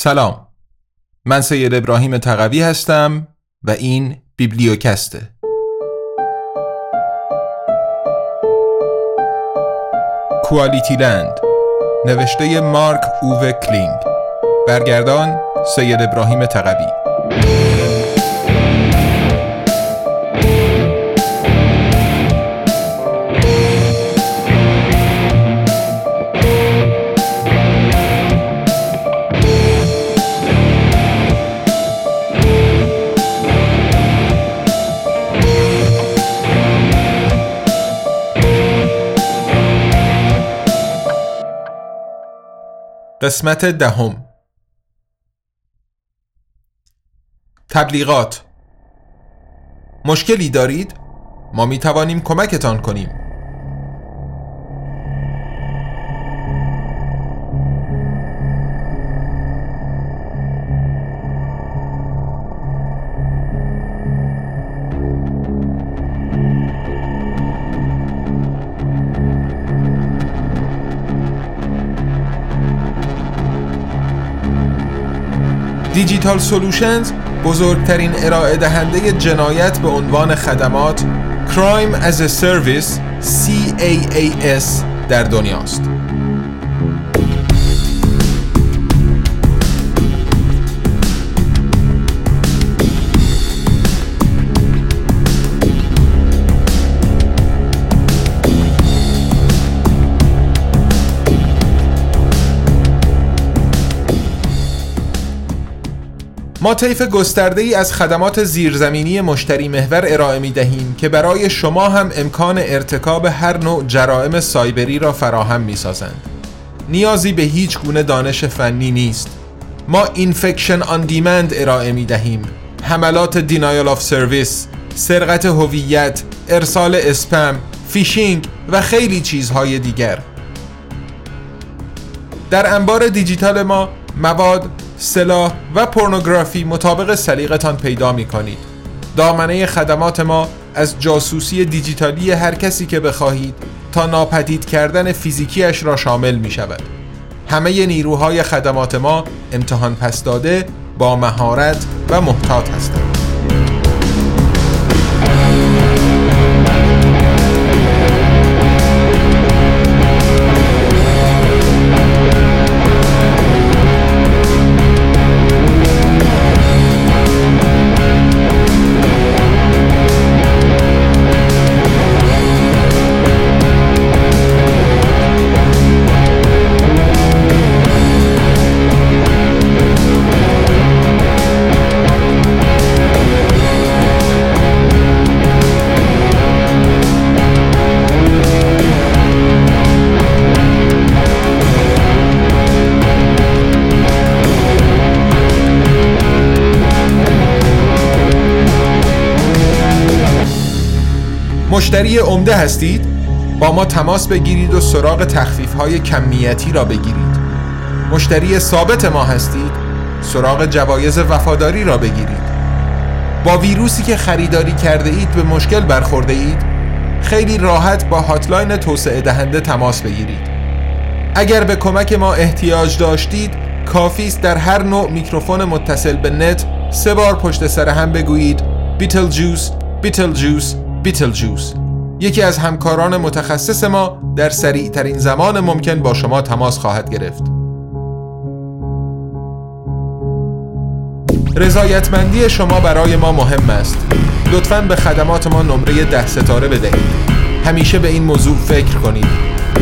سلام. من سید ابراهیم تقوی هستم و این بیبلیوکسته. کوالیتی لند. نوشته مارک اوو کلینگ. برگردان سید ابراهیم تقوی. قسمت دهم. تبلیغات. مشکلی دارید؟ ما می توانیم کمکتان کنیم. دیجیتال سولوشنز بزرگترین ارائه دهنده جنایت به عنوان خدمات Crime as a Service CAAS در دنیاست. ما طیف گسترده ای از خدمات زیرزمینی مشتری محور ارائه می دهیم که برای شما هم امکان ارتکاب هر نوع جرائم سایبری را فراهم می سازند. نیازی به هیچ گونه دانش فنی نیست. ما infection on demand ارائه می دهیم. حملات denial of service، سرقت هویت، ارسال اسپم، فیشینگ و خیلی چیزهای دیگر. در انبار دیجیتال ما مواد سلاح و پورنوگرافی مطابق سلیقتان پیدا می کنید. دامنه خدمات ما از جاسوسی دیجیتالی هر کسی که بخواهید تا ناپدید کردن فیزیکیش را شامل می شود. همه نیروهای خدمات ما امتحان پس داده با مهارت و محتاط هستند. مشتری عمده هستید؟ با ما تماس بگیرید و سراغ تخفیف های کمیتی را بگیرید مشتری ثابت ما هستید؟ سراغ جوایز وفاداری را بگیرید با ویروسی که خریداری کرده اید به مشکل برخورده اید؟ خیلی راحت با hotline توسعه دهنده تماس بگیرید اگر به کمک ما احتیاج داشتید کافی است در هر نوع میکروفون متصل به نت سه بار پشت سر هم بگویید بیتل جوس بیتل جوس بیتل جوس یکی از همکاران متخصص ما در سریع ترین زمان ممکن با شما تماس خواهد گرفت. رضایتمندی شما برای ما مهم است. لطفا به خدمات ما نمره ده ستاره بدهید. همیشه به این موضوع فکر کنید.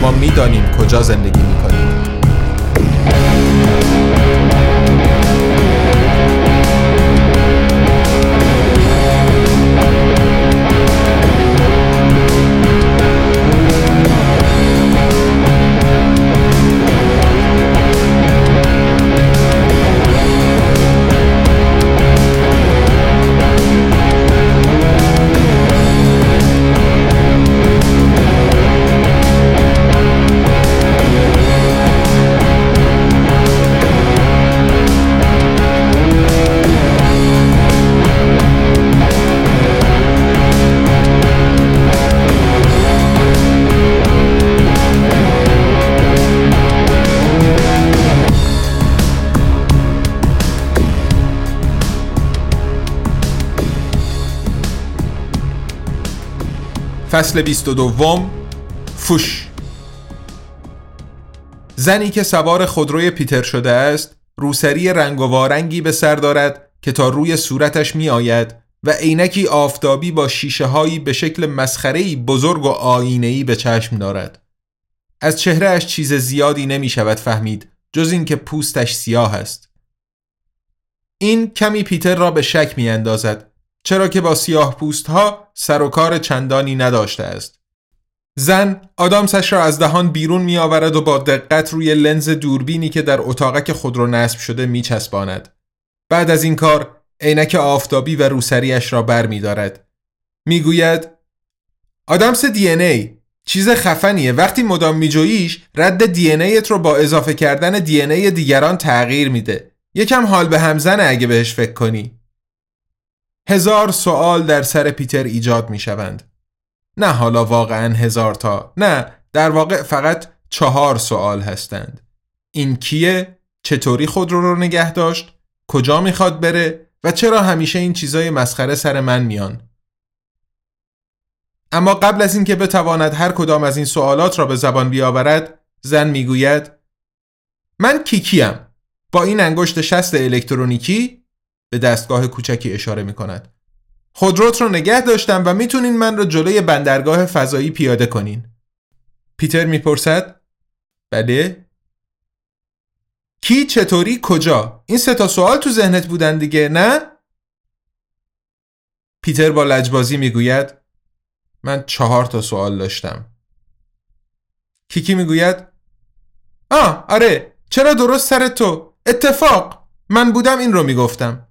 ما می‌دانیم کجا زندگی می‌کنید فصل 22 فوش. زنی که سوار خودروی پیتر شده است روسری رنگ و وارنگی به سر دارد که تا روی صورتش می آید و عینکی آفتابی با شیشه هایی به شکل مسخره‌ای بزرگ و آینه‌ای به چشم دارد. از چهرهش چیز زیادی نمی شود فهمید جز اینکه پوستش سیاه است. این کمی پیتر را به شک می اندازد چرا که با سیاه پوست ها سر و کار چندانی نداشته است زن آدامسش را از دهان بیرون می آورد و با دقت روی لنز دوربینی که در اتاقک خودرو نصب شده می چسباند. بعد از این کار عینک آفتابی و روسریش را بر می دارد. می گوید آدامس دی ای چیز خفنیه وقتی مدام می جوییش رد دی ایت رو با اضافه کردن دی ای دیگران تغییر میده. یکم حال به همزنه اگه بهش فکر کنی. هزار سوال در سر پیتر ایجاد می شوند. نه حالا واقعا هزار تا نه در واقع فقط چهار سوال هستند. این کیه؟ چطوری خود رو رو نگه داشت؟ کجا می‌خواد بره؟ و چرا همیشه این چیزای مسخره سر من میان؟ اما قبل از اینکه بتواند هر کدام از این سوالات را به زبان بیاورد زن می‌گوید من کیکیم. با این انگشت شست الکترونیکی به دستگاه کوچکی اشاره می کند خودروت رو نگه داشتم و می‌تونین من رو جلوی بندرگاه فضایی پیاده کنین. پیتر می‌پرسد بله؟ کی چطوری کجا؟ این سه تا سوال تو ذهنت بودن دیگه نه؟ پیتر با لجبازی می‌گوید من چهار تا سوال داشتم. کیکی می‌گوید آه آره چرا درست سر تو؟ اتفاق من بودم این رو می‌گفتم.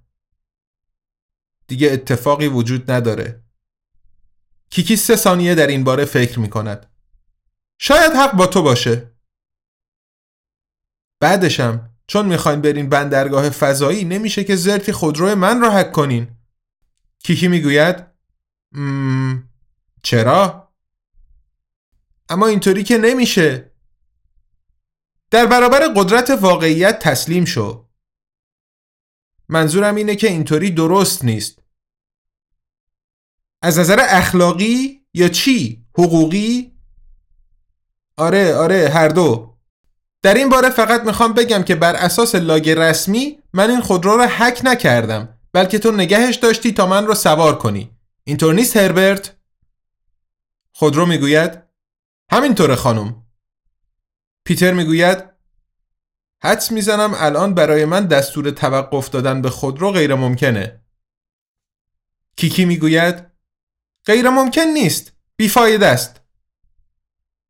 دیگه اتفاقی وجود نداره. کیکی سه ثانیه در این باره فکر می کند شاید حق با تو باشه. بعدشم چون می‌خواین برین بندرگاه فضایی نمیشه که زرتی خودرو من را حک کنین. کیکی می‌گوید مم... چرا؟ اما اینطوری که نمیشه. در برابر قدرت واقعیت تسلیم شو. منظورم اینه که اینطوری درست نیست از نظر اخلاقی یا چی؟ حقوقی؟ آره آره هر دو در این باره فقط می‌خوام بگم که بر اساس لاگ رسمی من این خودرو رو حک نکردم بلکه تو نگهش داشتی تا من رو سوار کنی اینطور نیست هربرت؟ خودرو می‌گوید همینطوره خانم پیتر می‌گوید حدس می‌زنم الان برای من دستور توقف دادن به خودرو غیر ممکنه. کیکی می‌گوید غیر ممکن نیست. بیفایده است.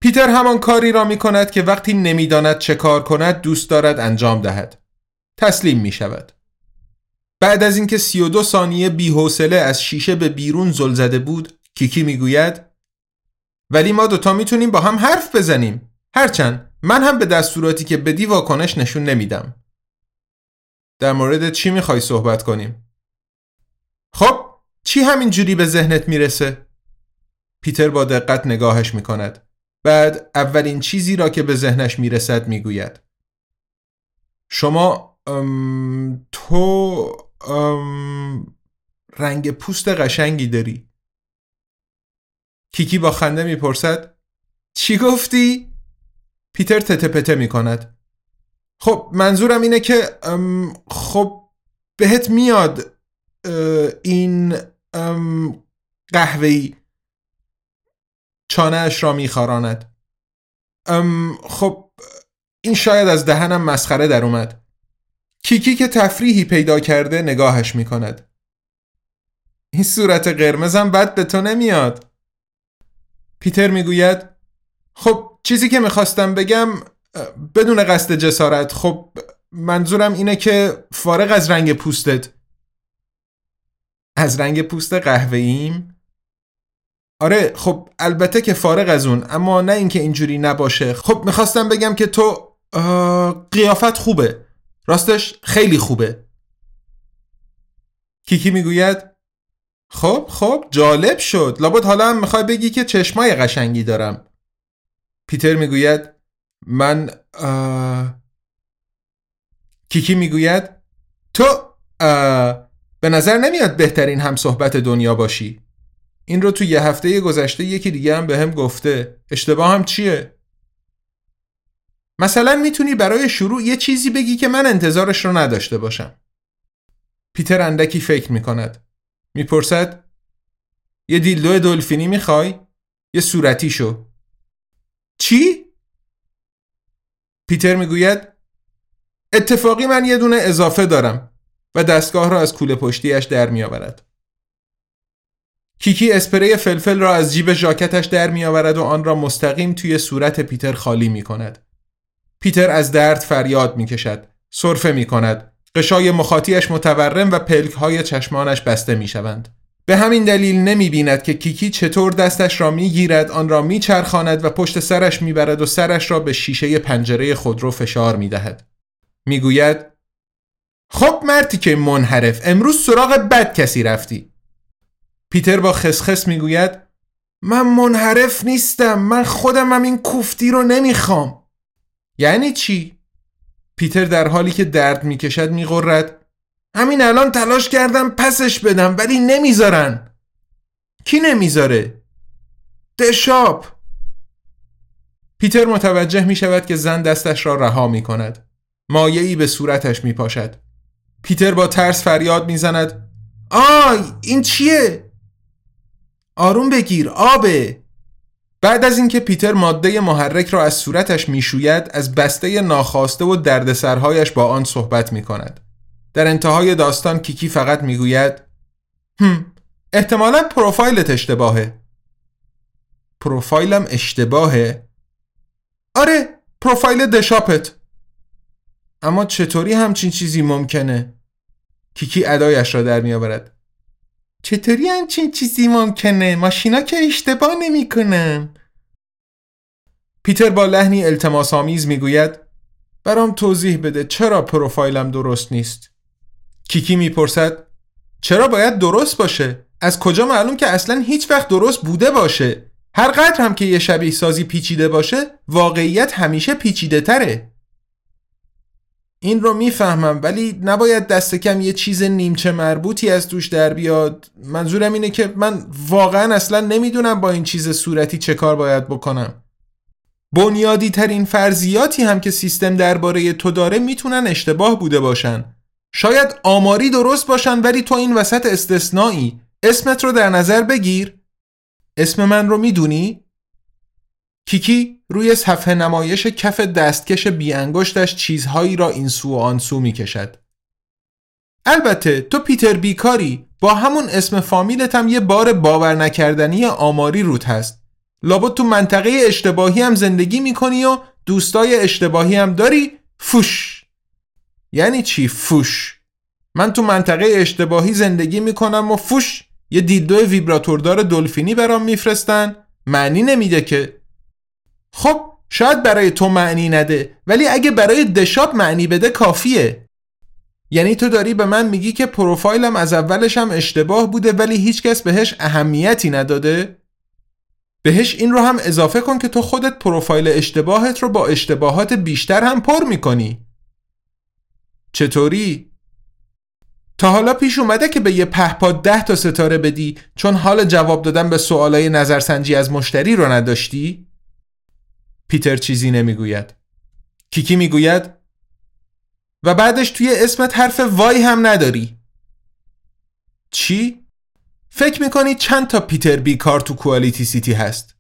پیتر همان کاری را می کند که وقتی نمی‌داند چه کار کند دوست دارد انجام دهد. تسلیم می شود. بعد از اینکه 32 ثانیه بی‌حوصله از شیشه به بیرون زل زده بود، کیکی می‌گوید ولی ما دوتا می‌تونیم با هم حرف بزنیم. هرچند من هم به دستوراتی که بدی واکنش نشون نمیدم. در مورد چی می‌خوای صحبت کنیم؟ خب چی همین جوری به ذهنت می‌رسه؟ پیتر با دقت نگاهش می‌کند. بعد اولین چیزی را که به ذهنش می‌رسد می‌گوید. شما ام، تو ام، رنگ پوست قشنگی داری. کیکی با خنده می‌پرسد چی گفتی؟ پیتر تته پته می کند خب منظورم اینه که خب بهت میاد این قهوهی چانه اش را میخاراند. خب این شاید از دهنم مسخره در اومد. کیکی که تفریحی پیدا کرده نگاهش می‌کند. این صورت قرمزم بد به تو نمیاد. پیتر می‌گوید خب چیزی که می‌خواستم بگم بدون قصد جسارت خب منظورم اینه که فارغ از رنگ پوستت از رنگ پوست قهوه‌ایم. آره خب البته که فارغ از اون اما نه اینکه اینجوری نباشه. خب می‌خواستم بگم که تو قیافت خوبه. راستش خیلی خوبه. کیکی می‌گوید؟ خب خب جالب شد. لابد حالا هم می‌خوای بگی که چشمای قشنگی دارم. پیتر می‌گوید من کیکی می‌گوید تو به نظر نمیاد بهترین هم صحبت دنیا باشی. این رو تو یه هفته گذشته یکی دیگه هم به هم گفته. اشتباه هم چیه؟ مثلا می‌تونی برای شروع یه چیزی بگی که من انتظارش رو نداشته باشم. پیتر اندکی فکر می‌کند. می‌پرسد یه دیلدو دلفینی می‌خوای؟ یه صورتی شو چی؟ پیتر می‌گوید اتفاقی من یه دونه اضافه دارم و دستگاه را از کوله پشتیش در میآورد. کیکی اسپری فلفل را از جیب ژاکتش در میآورد و آن را مستقیم توی صورت پیتر خالی می کند. پیتر از درد فریاد می کشد. صرفه می کند. قشای مخاطیش متورم و پلک های چشمانش بسته می شوند. به همین دلیل نمی بیند که کیکی چطور دستش را می گیرد آن را می چرخاند و پشت سرش می برد و سرش را به شیشه پنجره خودرو فشار می دهد. می گوید خب مرتی که منحرف امروز سراغ بد کسی رفتی پیتر با خسخس می گوید من منحرف نیستم من خودم هم این کوفتی رو نمی‌خوام یعنی چی؟ پیتر در حالی که درد می‌کشد میقرد همین الان تلاش کردم پسش بدم ولی نمی‌ذارن کی نمی‌ذاره؟ دشاپ پیتر متوجه می شود که زن دستش را رها می کند. مایعی به صورتش می پاشد. پیتر با ترس فریاد می زند آی این چیه؟ آروم بگیر آبه بعد از اینکه پیتر ماده محرک را از صورتش می‌شوید از بسته ناخواسته و دردسرهایش با آن صحبت می کند. در انتهای داستان کیکی فقط می‌گوید هم احتمالا پروفایلت اشتباهه. پروفایلم اشتباهه؟ آره پروفایل دشاپت. اما چطوری همچین چیزی ممکنه؟ کیکی ادایش را در میآورد. چطوری همچین چیزی ممکنه؟ ماشینا که اشتباه نمی‌کنن. پیتر با لحنی التماس آمیز می‌گوید برام توضیح بده چرا پروفایلم درست نیست. کیکی می‌پرسد چرا باید درست باشه؟ از کجا معلوم که اصلا هیچ وقت درست بوده باشه؟ هر قدر هم که یه شبیه سازی پیچیده باشه واقعیت همیشه پیچیده تره. این رو می‌فهمم ولی نباید دست کم یه چیز نیمچه مربوطی از توش در بیاد. منظورم اینه که من واقعا اصلا نمی‌دونم با این چیز صورتی چه کار باید بکنم. بنیادی ترین فرضیاتی هم که سیستم درباره تو داره می‌تونن اشتباه بوده باشن. شاید آماری درست باشن ولی تو این وسط استثنایی اسمت رو در نظر بگیر اسم من رو می‌دونی؟ کیکی روی صفحه نمایش کف دستکش بیانگشتش چیزهایی را این سو و آن سو می کشد. البته تو پیتر بیکاری با همون اسم فامیلت هم یه بار باور نکردنی آماری روت هست. لابد تو منطقه اشتباهی هم زندگی می‌کنی و دوستای اشتباهی هم داری فوش یعنی چی فوش؟ من تو منطقه اشتباهی زندگی می‌کنم و فوش یه دیلدو ویبراتوردار دلفینی برام میفرستن. معنی نمیده که. خب شاید برای تو معنی نده ولی اگه برای دشاب معنی بده کافیه. یعنی تو داری به من میگی که پروفایلم از اولش هم اشتباه بوده ولی هیچکس بهش اهمیتی نداده. بهش این رو هم اضافه کن که تو خودت پروفایل اشتباهت رو با اشتباهات بیشتر هم پر می‌کنی. چطوری؟ تا حالا پیش اومده که به یه پهپاد ده تا ستاره بدی چون حال جواب دادن به سوالای نظرسنجی از مشتری رو نداشتی؟ پیتر چیزی نمی‌گوید کیکی می‌گوید و بعدش توی اسمت حرف وای هم نداری چی؟ فکر می‌کنی چند تا پیتر بی کار تو کوالیتی سیتی هست؟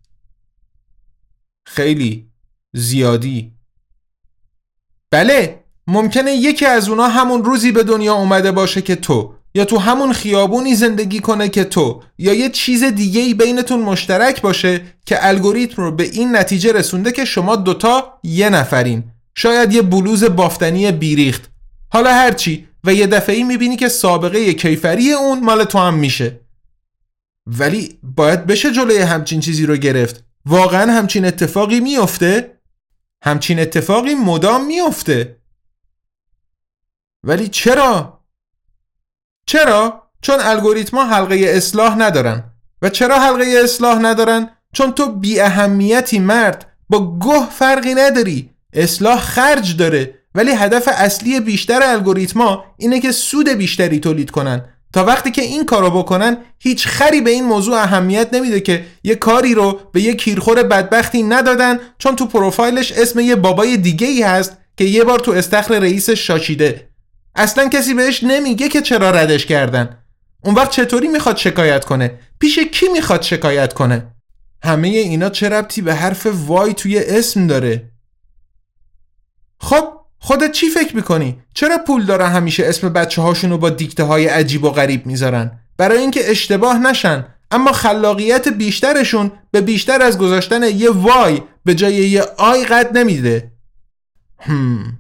خیلی زیادی بله ممکنه یکی از اونا همون روزی به دنیا اومده باشه که تو یا تو همون خیابونی زندگی کنه که تو یا یه چیز دیگه ای بینتون مشترک باشه که الگوریتم رو به این نتیجه رسونده که شما دوتا یه نفرین. شاید یه بلوز بافتنی بیریخت. حالا هرچی و یه دفعه ای می‌بینی که سابقه کیفری اون مال تو هم میشه. ولی باید بشه جلوی همچین چیزی رو گرفت. واقعا همچین اتفاقی میافته؟ همچین اتفاقی مدام میافته؟ ولی چرا؟ چرا؟ چون الگوریتما حلقه اصلاح ندارن و چرا حلقه اصلاح ندارن؟ چون تو بی اهمیتی مرد با گه فرقی نداری اصلاح خرج داره ولی هدف اصلی بیشتر الگوریتما اینه که سود بیشتری تولید کنن تا وقتی که این کارو بکنن هیچ خری به این موضوع اهمیت نمیده که یه کاری رو به یه کیرخور بدبختی ندادن چون تو پروفایلش اسم یه بابای دیگه ای هست که یه بار تو استخر رئیسش شاشیده اصلا کسی بهش نمیگه که چرا ردش کردن اون وقت چطوری می‌خواد شکایت کنه پیش کی می‌خواد شکایت کنه همه اینا چه ربطی به حرف وای توی اسم داره خب خودت چی فکر می‌کنی؟ چرا پول داره همیشه اسم بچه هاشونو با دیکته های عجیب و غریب می‌ذارن؟ برای اینکه اشتباه نشن اما خلاقیت بیشترشون به بیشتر از گذاشتن یه وای به جای یه آی قد نمیده هم.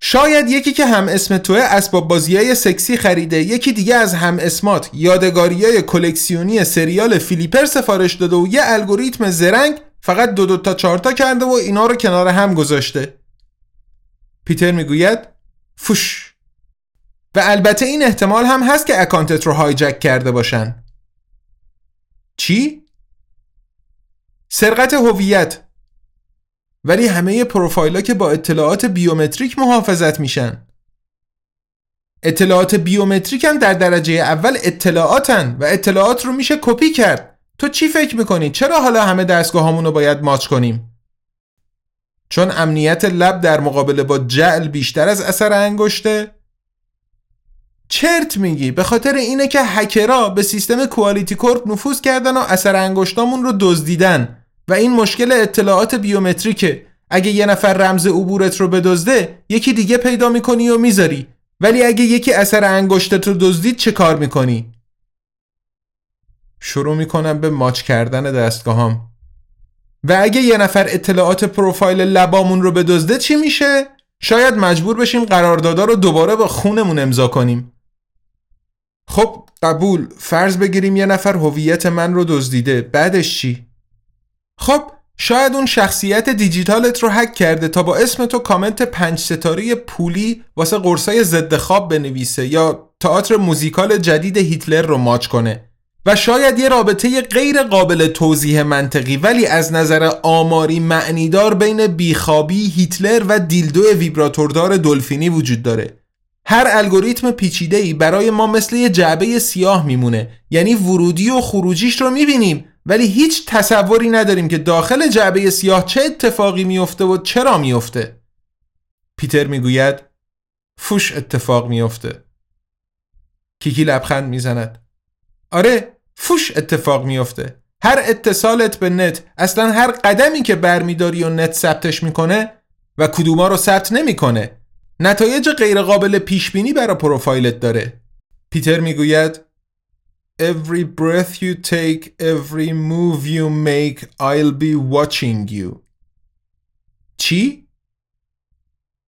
شاید یکی که هم اسم توه اسباب بازی های سکسی خریده یکی دیگه از هم اسمات. یادگاری های کلکسیونی سریال فیلیپر سفارش داده و یه الگوریتم زرنگ فقط دو دو تا چهار تا کرده و اینا رو کنار هم گذاشته. پیتر می‌گوید فوش. و البته این احتمال هم هست که اکانتت رو هایجک کرده باشن. چی؟ سرقت هویت. ولی همه پروفایل که با اطلاعات بیومتریک محافظت میشن اطلاعات بیومتریک هم در درجه اول اطلاعاتن و اطلاعات رو میشه کپی کرد تو چی فکر می‌کنی؟ چرا حالا همه دستگاه رو باید ماچ کنیم؟ چون امنیت لب در مقابله با جعل بیشتر از اثر انگشته؟ چرت میگی به خاطر اینه که هکرها به سیستم Quality Corp نفوذ کردن و اثر انگشتامون رو دزدیدن و این مشکل اطلاعات بیومتریکه اگه یه نفر رمز عبورت رو بدزده یکی دیگه پیدا می‌کنی و می‌ذاری ولی اگه یکی اثر انگشتت رو دزدید چه کار می‌کنی؟ شروع می‌کنم به ماچ کردن دستگاهام و اگه یه نفر اطلاعات پروفایل لبامون رو بدزده چی میشه؟ شاید مجبور بشیم قراردادا رو دوباره با خونمون امضا کنیم خب قبول فرض بگیریم یه نفر هویت من رو دزدیده بعدش چی؟ خب شاید اون شخصیت دیجیتالت رو هک کرده تا با اسم تو کامنت پنج ستاره پولی واسه قرصای ضد خواب بنویسه یا تئاتر موزیکال جدید هیتلر رو ماچ کنه و شاید یه رابطه غیر قابل توضیح منطقی ولی از نظر آماری معنیدار بین بیخوابی، هیتلر و دیلدو ویبراتوردار دلفینی وجود داره. هر الگوریتم پیچیده ای برای ما مثل یه جعبه سیاه میمونه. یعنی ورودی و خروجیش رو می‌بینیم. ولی هیچ تصوری نداریم که داخل جعبه سیاه چه اتفاقی میفته و چرا میفته پیتر می‌گوید فوش اتفاق میفته کیکی لبخند می‌زند. آره فوش اتفاق میفته هر اتصالت به نت اصلا هر قدمی که برمیداری و نت ثبتش می‌کنه و کدوما رو ثبت نمی‌کنه. نتایج غیرقابل پیش بینی برای پروفایلت داره پیتر می‌گوید Every breath you take, every move you make, I'll be watching you. چی؟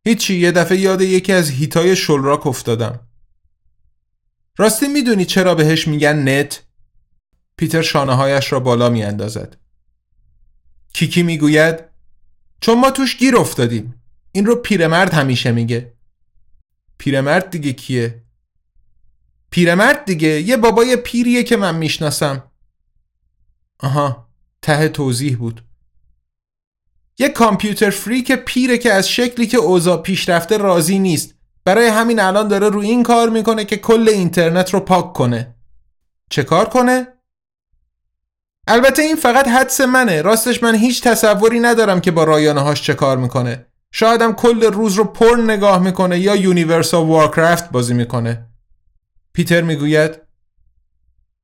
هیچی یه دفعه یاد یکی از هیتای شلراک افتادم. راستی می‌دونی چرا بهش میگن نت؟ پیتر شانه هایش را بالا می اندازد. کیکی می‌گوید چون ما توش گیر افتادیم. این رو پیرمرد همیشه میگه. پیرمرد دیگه کیه؟ پیرمرد دیگه یه بابای پیریه که من می‌شناسم. آها ته توضیح بود. یه کامپیوتر freak پیره که از شکلی که اوضاع پیشرفته راضی نیست برای همین الان داره رو این کار می‌کنه که کل اینترنت رو پاک کنه چه کار کنه؟ البته این فقط حدس منه راستش من هیچ تصوری ندارم که با رایانه هاش چه کار می‌کنه شایدم کل روز رو پورن نگاه می‌کنه یا Universal Warcraft بازی می‌کنه. پیتر می‌گوید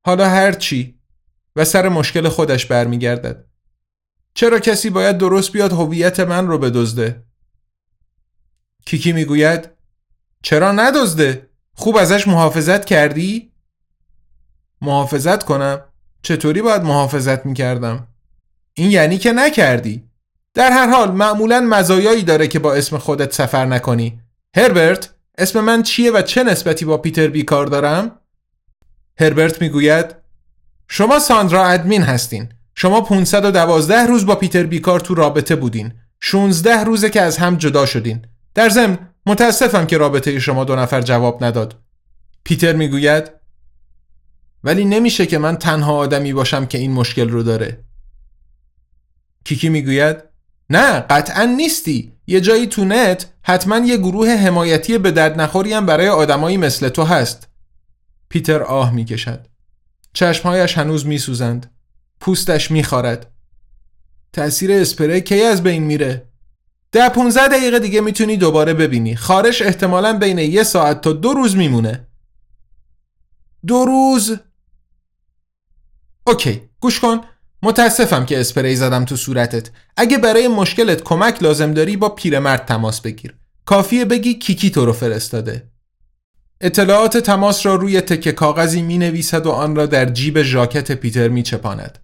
حالا هر چی و سر مشکل خودش برمیگردد. چرا کسی باید درست بیاد هویت من رو بدزده؟ کیکی می‌گوید چرا ندزده؟ خوب ازش محافظت کردی؟ محافظت کنم؟ چطوری باید محافظت می‌کردم؟ این یعنی که نکردی. در هر حال معمولا مزایایی داره که با اسم خودت سفر نکنی. هربرت اسم من چیه و چه نسبتی با پیتر بیکار دارم؟ هربرت می‌گوید شما ساندرا ادمین هستین. شما 512 روز با پیتر بیکار تو رابطه بودین. 16 روزه که از هم جدا شدین. در ضمن متاسفم که رابطه شما دو نفر جواب نداد. پیتر می‌گوید ولی نمیشه که من تنها آدمی باشم که این مشکل رو داره. کیکی می‌گوید نه قطعا نیستی. یه جایی تو نت حتما یه گروه حمایتی به درد نخوری هم برای آدمایی مثل تو هست. پیتر آه می‌کشد. چشمهایش هنوز میسوزند. پوستش میخارد. تأثیر اسپری کی از بین میره؟ ده 15 دقیقه دیگه می‌تونی دوباره ببینی. خارش احتمالا بین یه ساعت تا دو روز میمونه. دو روز؟ اوکی گوش کن. متاسفم که اسپری زدم تو صورتت اگه برای مشکلت کمک لازم داری با پیرمرد تماس بگیر کافیه بگی کیکی تو رو فرستاده اطلاعات تماس را روی تکه کاغذی می نویسد و آن را در جیب ژاکت پیتر می چپاند.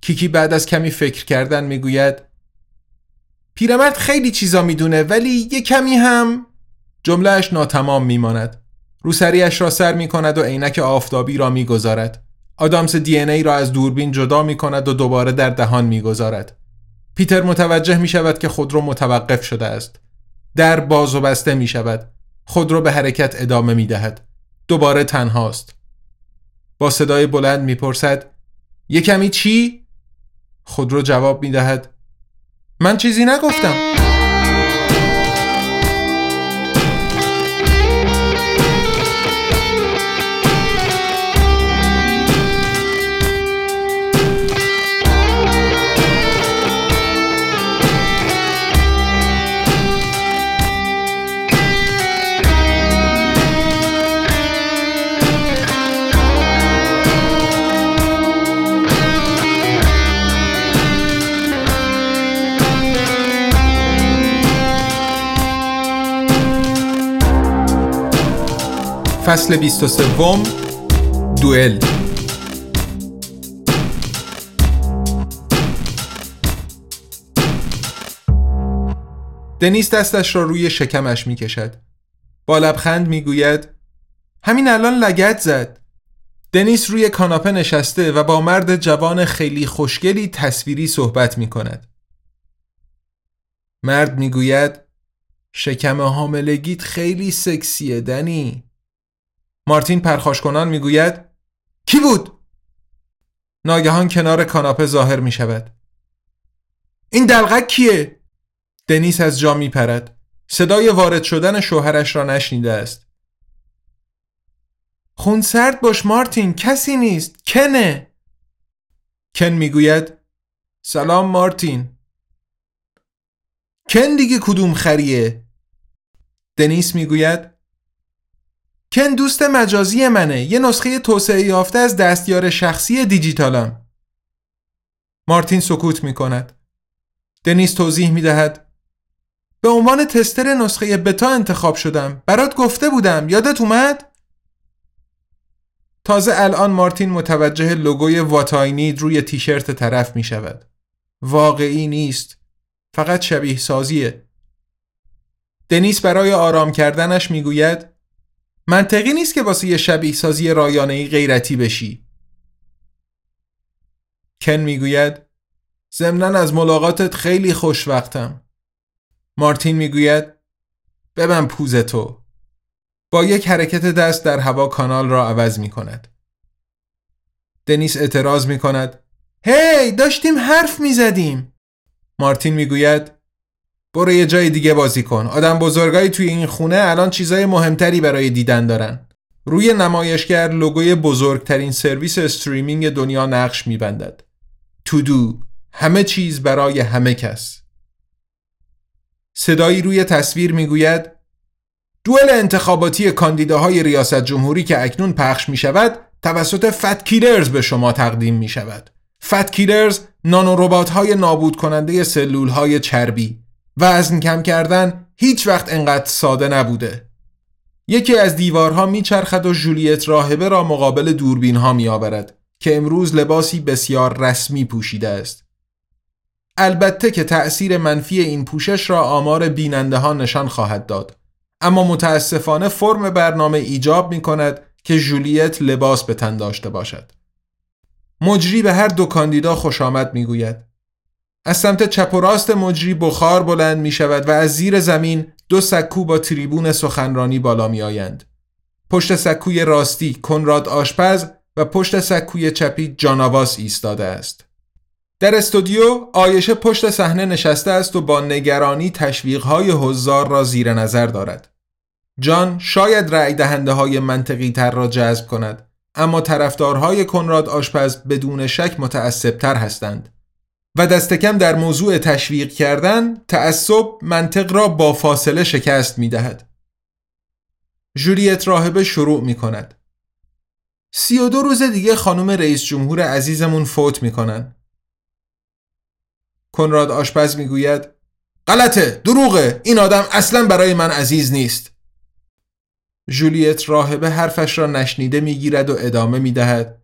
کیکی بعد از کمی فکر کردن می گوید پیرمرد خیلی چیزا می‌دونه ولی یه کمی هم جملهش ناتمام میماند. روسریش را سر می کند و عینک آفتابی را می‌گذارد. آدامس دی ای را از دوربین جدا می کند و دوباره در دهان می‌گذارد. پیتر متوجه می شود که خود را متوقف شده است. در باز و بسته می شود. خود را به حرکت ادامه می دهد. دوباره تنهاست. با صدای بلند می پرسد یه کمی چی؟ خود رو جواب می دهد من چیزی نگفتم. فصل 23 دوئل دنیس دستش را روی شکمش می کشد. با لبخند می گوید همین الان لگت زد. دنیس روی کاناپه نشسته و با مرد جوان خیلی خوشگلی تصویری صحبت می کند. مرد می گوید شکم حاملگیت خیلی سکسیه دنی. مارتین پرخاش کنان می‌گوید کی بود؟ ناگهان کنار کاناپه ظاهر می شود. این دلغک کیه؟ دنیس از جا می پرد. صدای وارد شدن شوهرش را نشنیده است. خون سرد باش مارتین کسی نیست کنه کن می‌گوید سلام مارتین کن دیگه کدوم خریه دنیس می‌گوید کن دوست مجازی منه. یه نسخه توسعه یافته از دستیار شخصی دیجیتالم. مارتین سکوت می کند دنیس توضیح می دهد به عنوان تستر نسخه بتا انتخاب شدم. برات گفته بودم. یادت اومد؟ تازه الان مارتین متوجه لوگوی واتاینید روی تیشرت طرف می شود واقعی نیست. فقط شبیه سازیه. دنیس برای آرام کردنش می گوید منطقی نیست که واسه یه شبیه سازی رایانه ای غیرتی بشی. کن می‌گوید ضمنا از ملاقاتت خیلی خوشوقتم. مارتین می‌گوید ببند پوزتو. با یک حرکت دست در هوا کانال را عوض می کند دنیس اعتراض می کند هی داشتیم حرف می زدیم مارتین می‌گوید برو یه جای دیگه بازی کن. آدم بزرگایی توی این خونه الان چیزای مهمتری برای دیدن دارن. روی نمایشگر لوگوی بزرگترین سرویس streaming دنیا نقش میبندد. Todo همه چیز برای همه کس. صدایی روی تصویر می‌گوید دوئل انتخاباتی کاندیداهای ریاست جمهوری که اکنون پخش می شود توسط فت کیلرز به شما تقدیم می شود. فت کیلرز نانو های نابود کننده سلول های چربی. وزن کم کردن هیچ وقت انقدر ساده نبوده. یکی از دیوارها میچرخد و جولیت راهبه را مقابل دوربین ها می آورد که امروز لباسی بسیار رسمی پوشیده است. البته که تأثیر منفی این پوشش را آمار بیننده ها نشان خواهد داد. اما متاسفانه فرم برنامه ایجاب می کند که جولیت لباس به تن داشته باشد. مجری به هر دو کاندیدا خوش آمد می گوید از سمت چپ و راست مجری بخار بلند می شود و از زیر زمین دو سکو با تریبون سخنرانی بالا می آیند. پشت سکوی راستی کنراد آشپز و پشت سکوی چپی جاناواس ایستاده است. در استودیو آیشه پشت صحنه نشسته است و با نگرانی تشویقهای حضار را زیر نظر دارد. جان شاید رأی دهنده های منطقی تر را جذب کند اما طرفدارهای کنراد آشپز بدون شک متعصب تر هستند و دست کم در موضوع تشویق کردن تعصب منطق را با فاصله شکست می دهد. جولیت راهبه شروع می کند. سی و دو روز دیگه خانم رئیس جمهور عزیزمون فوت می کنن. کنراد آشپز می گوید غلطه دروغه این آدم اصلا برای من عزیز نیست جولیت راهبه حرفش را نشنیده می‌گیرد و ادامه می دهد.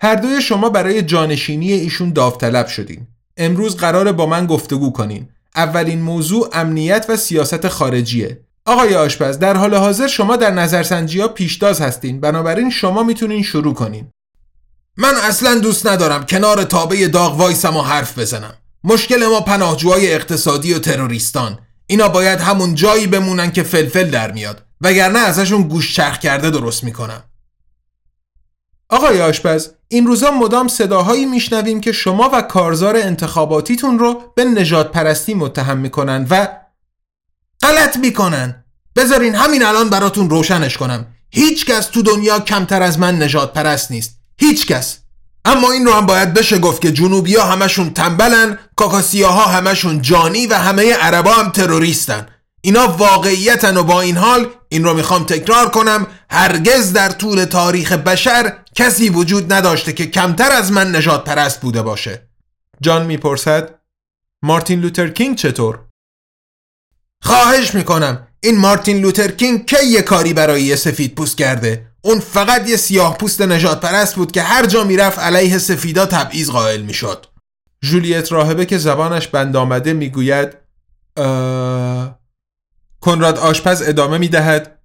هر دوی شما برای جانشینی ایشون داوطلب شدین. امروز قرار با من گفتگو کنین. اولین موضوع امنیت و سیاست خارجیه. آقای آشپز در حال حاضر شما در نظرسنجی ها پیشتاز هستین بنابراین شما می‌تونین شروع کنین. من اصلا دوست ندارم کنار تابه داغ وایسم و حرف بزنم. مشکل ما پناهجوهای اقتصادی و تروریستان. اینا باید همون جایی بمونن که فلفل در میاد. وگرنه ازشون گوش چرخ کرده درست می‌کنم آقای آشپز این روزا مدام صداهایی میشنویم که شما و کارزار انتخاباتیتون رو به نجات پرستی متهم می‌کنن و غلط می‌کنن. بذارین همین الان براتون روشنش کنم. هیچکس تو دنیا کمتر از من نجات پرست نیست هیچکس اما این رو هم باید بشه گفت که جنوبی ها همشون تنبلن کاکاسیاها همشون جانی و همه عربا هم تروریستن. اینا واقعیتن و با این حال این رو می‌خوام تکرار کنم هرگز در طول تاریخ بشر کسی وجود نداشته که کمتر از من نجات پرست بوده باشه. جان می‌پرسد مارتین لوتر کینگ چطور؟ خواهش می‌کنم این مارتین لوتر کینگ کی یه کاری برای یه سفید پوست کرده؟ اون فقط یه سیاه پوست نجات پرست بود که هر جا می‌رفت علیه سفیدا تبعیض قائل می‌شد. جولیت راهبه که زبانش بند آمده می‌گوید کنراد آشپز ادامه می دهد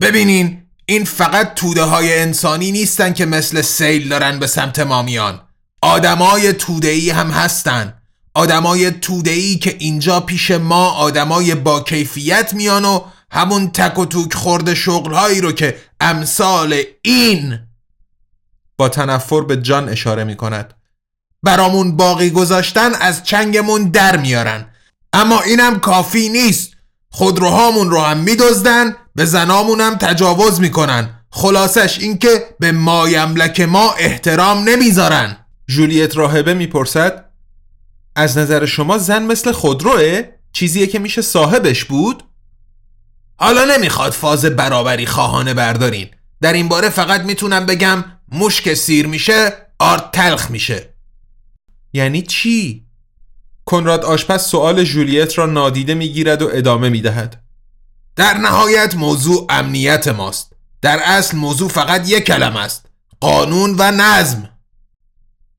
ببینین این فقط توده های انسانی نیستن که مثل سیل دارن به سمت مامیان آدمای ای هم هستن. آدمای ای که اینجا پیش ما آدمای با کیفیت میان و همون تک و توک خورده شغلهایی رو که امثال این با تنفر به جان اشاره می کند برامون باقی گذاشتن از چنگمون در میارن. اما اینم کافی نیست. خودروهامون رو هم میدزدن. به زنامون هم تجاوز می‌کنن خلاصش اینکه به مایملک ما احترام نمی‌ذارن جولیت راهبه می‌پرسد از نظر شما زن مثل خودروه؟ چیزیه که میشه صاحبش بود؟ حالا نمی‌خواد فاز برابری خواهانه بردارین در این باره فقط می‌تونم بگم مشک سیر میشه آرد تلخ میشه یعنی چی؟ کنراد آشپز سوال جولیت را نادیده می‌گیرد و ادامه می‌دهد در نهایت موضوع امنیت ماست. در اصل موضوع فقط یک کلم است قانون و نظم.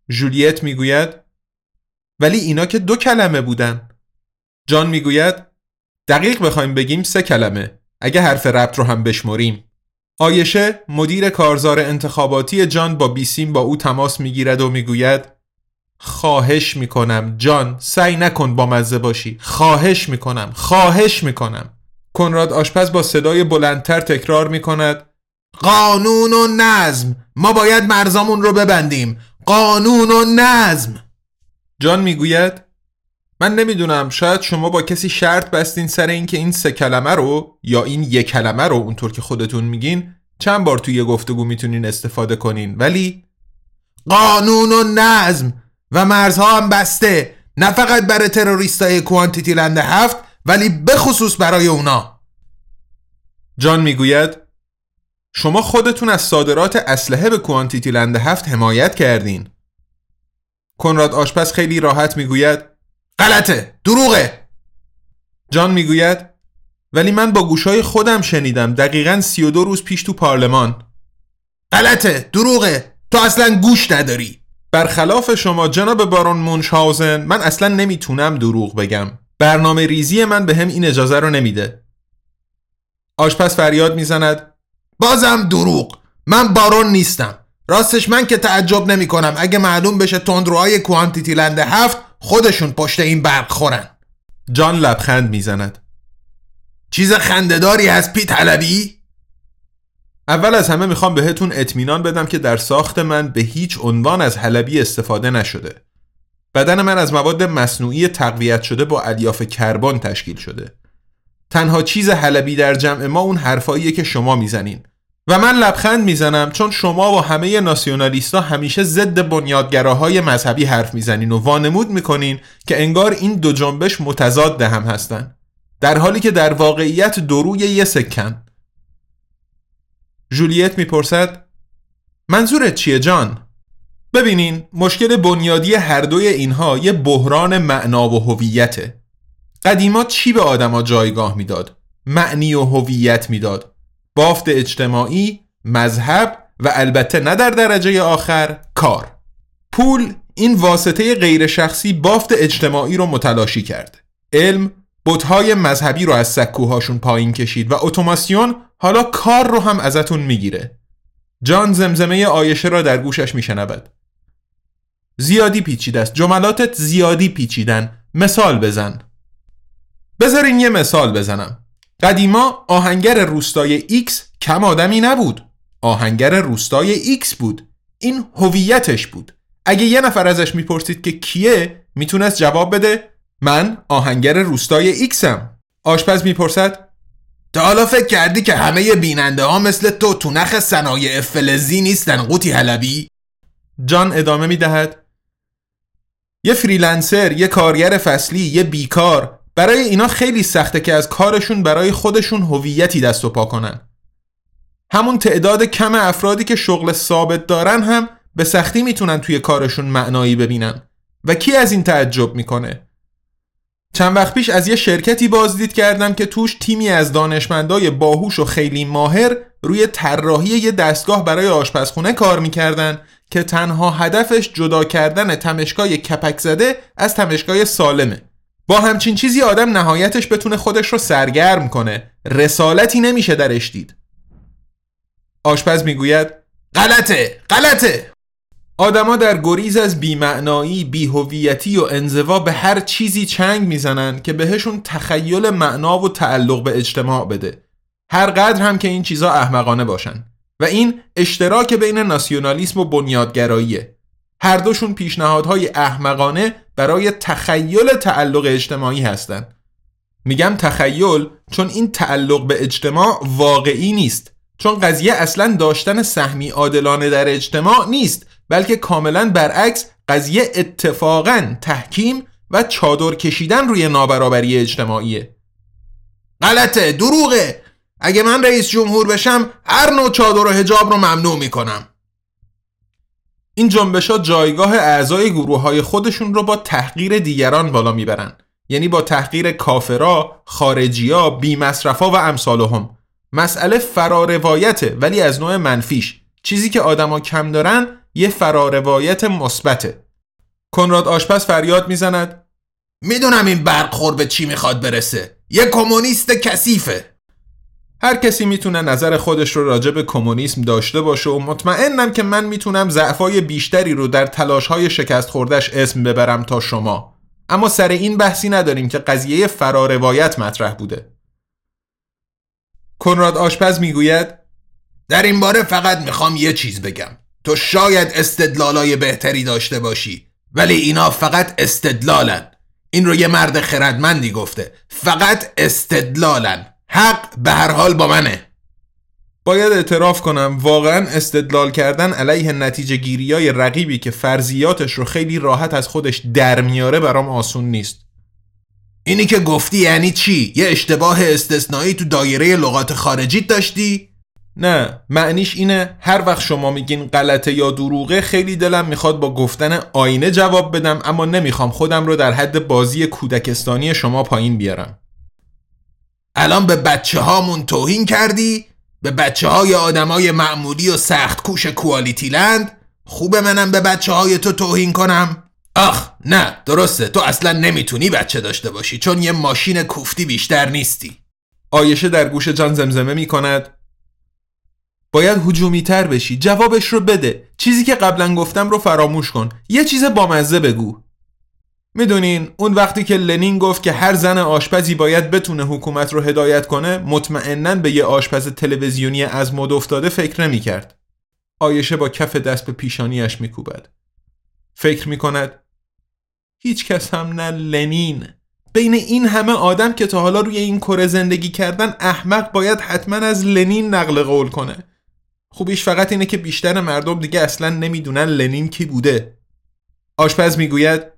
جولیت می‌گوید ولی اینا که دو کلمه بودن. جان می‌گوید دقیق بخوایم بگیم سه کلمه. اگه حرف ربط رو هم بشمریم. آیشه مدیر کارزار انتخاباتی جان با بیسیم با او تماس می‌گیرد و می‌گوید خواهش می‌کنم جان سعی نکن با مزه باشی. خواهش می‌کنم خواهش می‌کنم. کنراد آشپز با صدای بلندتر تکرار می‌کند قانون و نظم ما باید مرزامون رو ببندیم قانون و نظم. جان می‌گوید من نمی‌دونم شاید شما با کسی شرط بستین سر اینکه این سه کلمه رو یا این یک کلمه رو اونطور که خودتون میگین چند بار توی گفتگو می‌تونین استفاده کنین ولی قانون و نظم و مرزها هم بسته نه فقط برای تروریستای کوانتیتی لند هفت ولی بخصوص برای اونا. جان می‌گوید شما خودتون از صادرات اسلحه به کوانتیتی لند هفت حمایت کردین. کنراد آشپز خیلی راحت می‌گوید غلطه دروغه. جان می‌گوید ولی من با گوشای خودم شنیدم دقیقا سی و دو روز پیش تو پارلمان. غلطه دروغه تو اصلا گوش نداری. برخلاف شما جناب بارون مونشاوزن من اصلا نمی‌تونم دروغ بگم. برنامه ریزی من به هم این اجازه رو نمیده. آشپز فریاد می‌زند. بازم دروغ. من بارون نیستم. راستش من که تعجب نمی کنم اگه معلوم بشه تندروهای کوانتیتی لند هفت خودشون پشت این برق خورن. جان لبخند می‌زند. چیز خندهداری از پی طلبی؟ اول از همه می‌خوام بهتون اطمینان بدم که در ساخت من به هیچ عنوان از حلبی استفاده نشده. بدن من از مواد مصنوعی تقویت شده با الیاف کربن تشکیل شده. تنها چیز حلبی در جمع ما اون حرفاییه که شما می‌زنین. و من لبخند می‌زنم چون شما و همه ناسیونالیستا همیشه ضد بنیادگراهای مذهبی حرف می‌زنین و وانمود می‌کنین که انگار این دو جنبش متضاد هم هستن. در حالی که در واقعیت دروی یه سکن. جولیت می‌پرسد منظورت چیه جان؟ ببینین مشکل بنیادی هر دوی اینها یه بحران معنا و هویته. قدیما چی به آدما جایگاه می‌داد؟ معنی و هویت می‌داد. بافت اجتماعی، مذهب و البته نه در درجه آخر کار. پول این واسطه غیر شخصی بافت اجتماعی رو متلاشی کرد. علم بتهای مذهبی رو از سکوهاشون پایین کشید و اتوماسیون حالا کار رو هم ازتون می‌گیره. جان زمزمه آیشه را در گوشش میشنود. زیادی پیچیده است. جملاتت زیادی پیچیدن. مثال بزن. بذارین یه مثال بزنم. قدیما آهنگر روستای X کم آدمی نبود. آهنگر روستای X بود. این هویتش بود. اگه یه نفر ازش می‌پرسید که کیه می‌تونست جواب بده من آهنگر روستای ایکسم. آشپز می‌پرسد تا حالا فکر کردی که همه بیننده ها مثل تو تو نخ صنایع فلزی نیستن قوتی حلبی؟ جان ادامه می‌دهد یه فریلنسر، یه کارگر فصلی، یه بیکار. برای اینا خیلی سخته که از کارشون برای خودشون هویتی دست و پا کنن. همون تعداد کم افرادی که شغل ثابت دارن هم به سختی می‌تونن توی کارشون معنایی ببینن. و کی از این تعجب می‌کنه؟ چند وقت پیش از یه شرکتی بازدید کردم که توش تیمی از دانشمندای باهوش و خیلی ماهر روی طراحی یه دستگاه برای آشپزخونه کار می‌کردن که تنها هدفش جدا کردن تمشگاه کپک زده از تمشگاه سالمه با همچین چیزی آدم نهایتش بتونه خودش رو سرگرم کنه رسالتی نمیشه درش دید آشپز می‌گوید غلطه غلطه آدما در گریز از بیمعنایی، بیهویتی و انزوا به هر چیزی چنگ می‌زنن که بهشون تخیل معنا و تعلق به اجتماع بده. هر قدر هم که این چیزا احمقانه باشن. و این اشتراک بین ناسیونالیسم و بنیادگراییه. هر دوشون پیشنهادهای احمقانه برای تخیل تعلق اجتماعی هستند. میگم تخیل چون این تعلق به اجتماع واقعی نیست چون قضیه اصلا داشتن سهمی عادلانه در اجتماع نیست بلکه کاملا برعکس قضیه اتفاقا تحکیم و چادر کشیدن روی نابرابری اجتماعیه غلطه دروغه اگه من رئیس جمهور بشم هر نوع چادر و هجاب رو ممنوع می‌کنم. این جنبش ها جایگاه اعضای گروه های خودشون رو با تحقیر دیگران بالا می‌برن. یعنی با تحقیر کافرا، خارجیا، بیمصرفا و امثالهم. مسئله فراروایته ولی از نوع منفیش. چیزی که آدما کم دارن یه فراروایت مثبته. کنراد آشپز فریاد می‌زند. می‌دونم این برخور به چی می‌خواد برسه. یه کمونیست کثیفه. هر کسی می‌تونه نظر خودش رو راجع به کمونیسم داشته باشه و مطمئنم که من می‌تونم ضعفای بیشتری رو در تلاشهای شکست خوردش اسم ببرم تا شما. اما سر این بحثی نداریم که قضیه فراروایت مطرح بوده. کنراد آشپز می‌گوید در این باره فقط می‌خوام یه چیز بگم. تو شاید استدلالای بهتری داشته باشی ولی اینا فقط استدلالن. این رو یه مرد خردمندی گفته. فقط استدلالن. حق به هر حال با منه باید اعتراف کنم واقعا استدلال کردن علیه نتیجه گیری های رقیبی که فرضیاتش رو خیلی راحت از خودش در میاره برام آسون نیست اینی که گفتی یعنی چی؟ یه اشتباه استثنایی تو دایره لغات خارجیت داشتی؟ نه معنیش اینه هر وقت شما میگین غلطه یا دروغه خیلی دلم می‌خواد با گفتن آینه جواب بدم اما نمی‌خوام خودم رو در حد بازی کودکستانی شما پایین بیارم الان به بچه هامون توهین کردی؟ به بچه های آدمای معمولی و سخت کوش کوالیتی لند؟ خوبه منم به بچه های تو توهین کنم؟ آخ نه درسته. تو اصلا نمی‌تونی بچه داشته باشی چون یه ماشین کوفتی بیشتر نیستی. آیشه در گوش جان زمزمه می‌کند. باید هجومی تر بشی. جوابش رو بده. چیزی که قبلا گفتم رو فراموش کن. یه چیز بامزه بگو. می‌دونین اون وقتی که لنین گفت که هر زن آشپزی باید بتونه حکومت رو هدایت کنه مطمئنا به یه آشپز تلویزیونی از مد افتاده فکر نمی کرد. آیشه با کف دست به پیشانیش میکوبد. فکر می‌کند هیچ کس هم نه لنین بین این همه آدم که تا حالا روی این کره زندگی کردن احمق باید حتما از لنین نقل قول کنه خوبیش فقط اینه که بیشتر مردم دیگه اصلا نمی‌دونن لنین کی بوده آشپز می‌گوید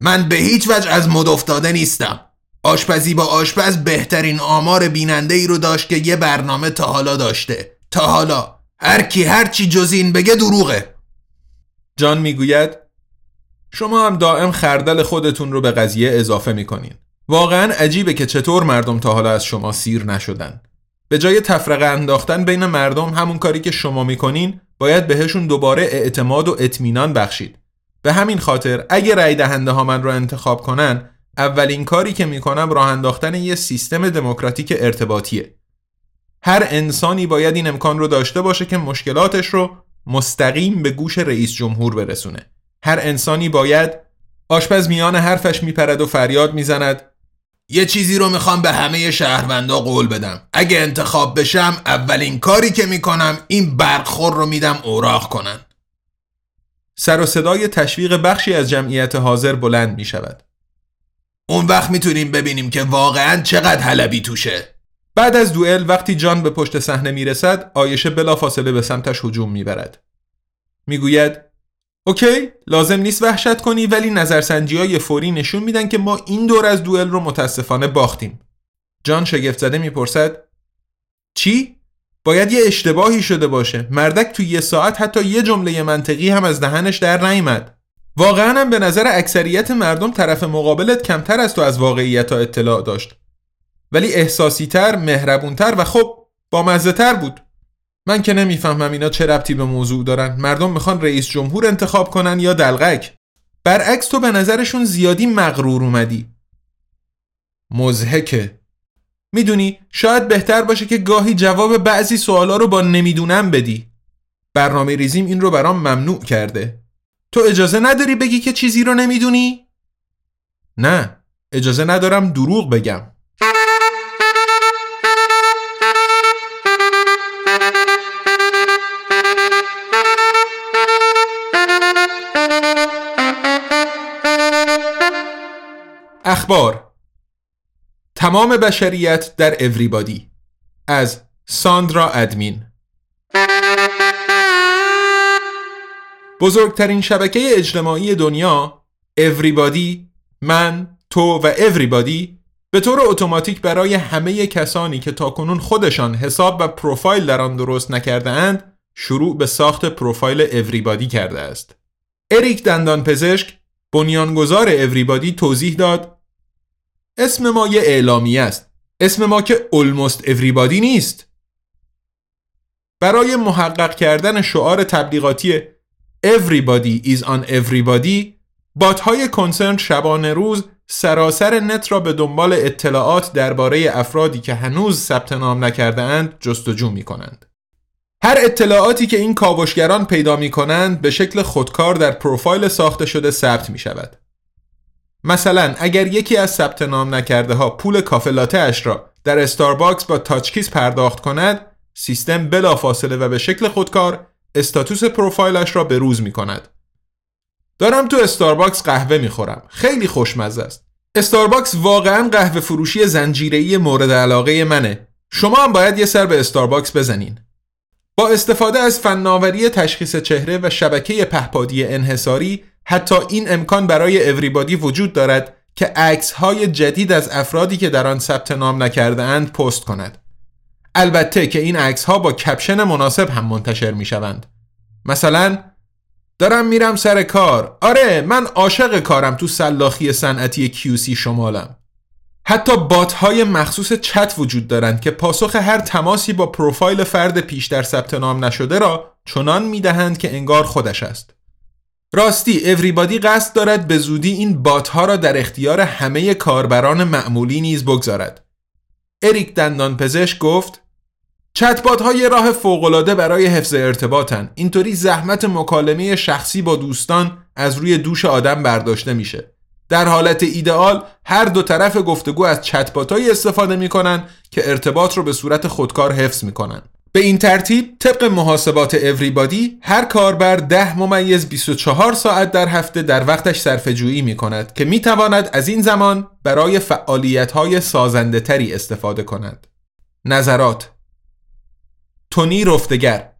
من به هیچ وجه از مد افتاده نیستم. آشپزی با آشپز بهترین آمار بیننده ای رو داشت که یه برنامه تا حالا داشته. تا حالا. هر کی هر چی جز این بگه دروغه. جان می‌گوید شما هم دائم خردل خودتون رو به قضیه اضافه می‌کنین. واقعا عجیبه که چطور مردم تا حالا از شما سیر نشدن. به جای تفرقه انداختن بین مردم همون کاری که شما می‌کنین باید بهشون دوباره اعتماد و اطمینان بخشید. به همین خاطر اگه رای دهنده ها من رو انتخاب کنن اولین کاری که می‌کنم راه انداختن یه سیستم دموکراتیک ارتباطیه. هر انسانی باید این امکان رو داشته باشه که مشکلاتش رو مستقیم به گوش رئیس جمهور برسونه. هر انسانی باید آشپز میان حرفش میپرد و فریاد می‌زند یه چیزی رو می‌خوام به همه شهروندا قول بدم. اگه انتخاب بشم اولین کاری که می‌کنم این برخور رو میدم اوراق کنن. سر و صدای تشویق بخشی از جمعیت حاضر بلند می‌شود. اون وقت می‌تونیم ببینیم که واقعا چقدر حلبی توشه. بعد از دوئل وقتی جان به پشت صحنه می‌رسد آیشه بلافاصله به سمتش هجوم می‌برد. می‌گوید اوکی لازم نیست وحشت کنی ولی نظرسنجی های فوری نشون میدن که ما این دور از دوئل رو متاسفانه باختیم. جان شگفت زده می‌پرسد چی؟ باید یه اشتباهی شده باشه. مردک تو یه ساعت حتی یه جمله منطقی هم از دهنش در نیامد واقعا هم به نظر اکثریت مردم طرف مقابلت کمتر از تو از واقعیت ها اطلاع داشت. ولی احساسی تر، مهربون تر و خب با مزه تر بود. من که نمی‌فهمم اینا چه ربطی به موضوع دارن. مردم می‌خوان رئیس جمهور انتخاب کنن یا دلغک. برعکس تو به نظرشون زیادی مغرور اومدی. مزهکه. می‌دونی شاید بهتر باشه که گاهی جواب بعضی سوالا رو با نمی‌دونم بدی. برنامه ریزیم این رو برام ممنوع کرده. تو اجازه نداری بگی که چیزی رو نمی‌دونی؟ نه اجازه ندارم دروغ بگم. اخبار تمام بشریت در اوریبادی از ساندرا ادمین بزرگترین شبکه اجتماعی دنیا اوریبادی من تو و اوریبادی به طور اتوماتیک برای همه کسانی که تاکنون خودشان حساب و پروفایل در آن درست نکرده اند شروع به ساخت پروفایل اوریبادی کرده است. اریک دندان پزشک بنیانگذار اوریبادی توضیح داد اسم ما یه اعلامی است. اسم ما که almost everybody نیست. برای محقق کردن شعار تبلیغاتی Everybody is on everybody بات های کنسرن شبانه روز سراسر نت را به دنبال اطلاعات درباره افرادی که هنوز ثبت نام نکرده اند جستجو می کنند. هر اطلاعاتی که این کاوشگران پیدا می کنند به شکل خودکار در پروفایل ساخته شده ثبت می شود. مثلا اگر یکی از ثبت نام نکرده ها پول کافه اش را در استارباکس با TouchKiss پرداخت کند سیستم بلافاصله و به شکل خودکار status پروفایلش را به روز می کند. دارم تو استارباکس قهوه می خورم. خیلی خوشمزه است. استارباکس واقعا قهوه فروشی زنجیره‌ای مورد علاقه منه. شما هم باید یه سر به استارباکس بزنین. با استفاده از فناوری تشخیص چهره و شبکه پهپادی انحصاری حتی این امکان برای Everybody وجود دارد که عکس جدید از افرادی که در آن ثبت نام نکرده اند پست کند. البته که این عکس ها با کپشن مناسب هم منتشر می شوند. مثلا دارم میرم سر کار آره من عاشق کارم تو سلاخی صنعتی کیوسی شمالم حتی bot های مخصوص چت وجود دارند که پاسخ هر تماسی با پروفایل فرد پیشتر ثبت نام نشده را چنان می‌دهند که انگار خودش است راستی اوریبادی قصد دارد به زودی این بات ها را در اختیار همه کاربران معمولی نیز بگذارد. اریک دندان پزشک گفت چتبات های راه فوقالعاده برای حفظ ارتباطن. اینطوری زحمت مکالمه شخصی با دوستان از روی دوش آدم برداشته میشه. در حالت ایدئال هر دو طرف گفتگو از چتبات استفاده می‌کنن که ارتباط رو به صورت خودکار حفظ می‌کنن. به این ترتیب طبق محاسبات اوریبادی هر کاربر 10 ممیز 24 ساعت در هفته در وقتش صرفه‌جویی می کند که می تواند از این زمان برای فعالیت های سازنده تری استفاده کند. نظرات تونی رفتگر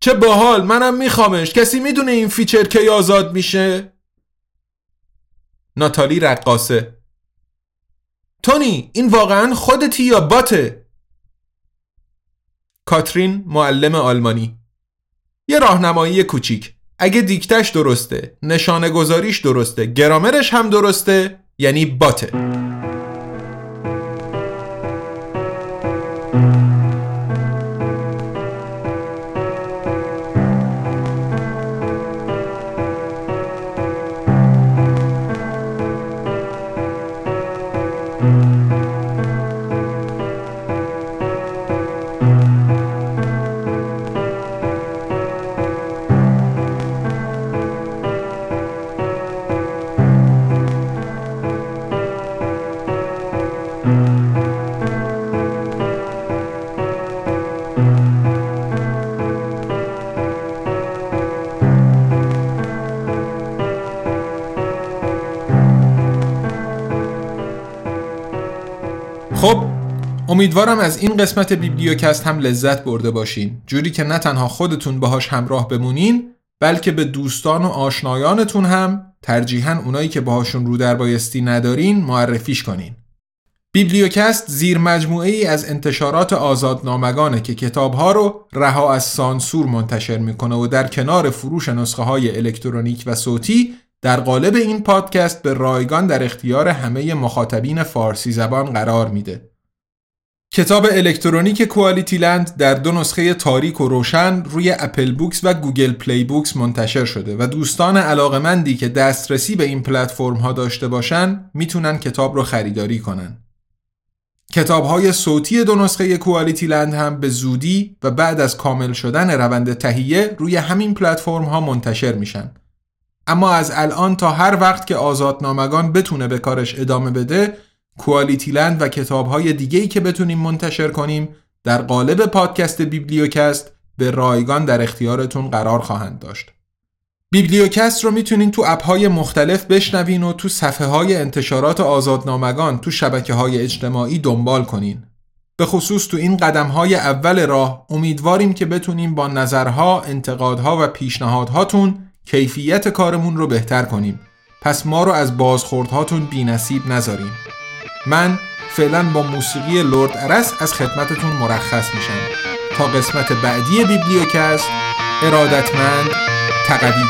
چه باحال منم میخوامش کسی می‌دونه این فیچر کی آزاد میشه؟ ناتالی رقاسه تونی این واقعا خودتی یا باته؟ کاترین معلم آلمانی. یه راهنمایی کوچیک. اگه دیکتش درسته نشانه گذاریش درسته گرامرش هم درسته یعنی باته امیدوارم از این قسمت بیبلیوکست هم لذت برده باشین جوری که نه تنها خودتون باهاش همراه بمونین بلکه به دوستان و آشنایانتون هم ترجیحاً اونایی که باهاشون رو در بایستی ندارین معرفیش کنین بیبلیوکست زیر مجموعه ای از انتشارات آزادنامگانه که کتابها رو رها از سانسور منتشر می‌کنه و در کنار فروش نسخه های الکترونیک و صوتی در قالب این پادکست به رایگان در اختیار همه مخاطبین فارسی زبان قرار میده. کتاب الکترونیک QualityLand در دو نسخه تاریک و روشن روی Apple Books و Google Play Books منتشر شده و دوستان علاقمندی که دسترسی به این پلتفرم ها داشته باشن می‌تونن کتاب رو خریداری کنن. کتاب های صوتی دو نسخه QualityLand هم به زودی و بعد از کامل شدن روند تهیه روی همین پلتفرم ها منتشر میشن. اما از الان تا هر وقت که آزادنامگان بتونه به کارش ادامه بده کوالیتی لند و کتاب های دیگه ای که بتونیم منتشر کنیم در قالب پادکست بیبلیوکست به رایگان در اختیارتون قرار خواهند داشت. بیبلیوکست رو می‌تونین تو اپ های مختلف بشنوین و تو صفحه های انتشارات آزادنامگان تو شبکه های اجتماعی دنبال کنین. به خصوص تو این قدم های اول راه امیدواریم که بتونیم با نظرها، انتقادها و پیشنهادهاتون کیفیت کارمون رو بهتر کنیم پس ما رو از بازخوردهاتون بی نصیب نذاریم من فعلا با موسیقی لورد ارس از خدمتتون مرخص میشم. تا قسمت بعدی بیبلیوکست ارادتمند تقوی.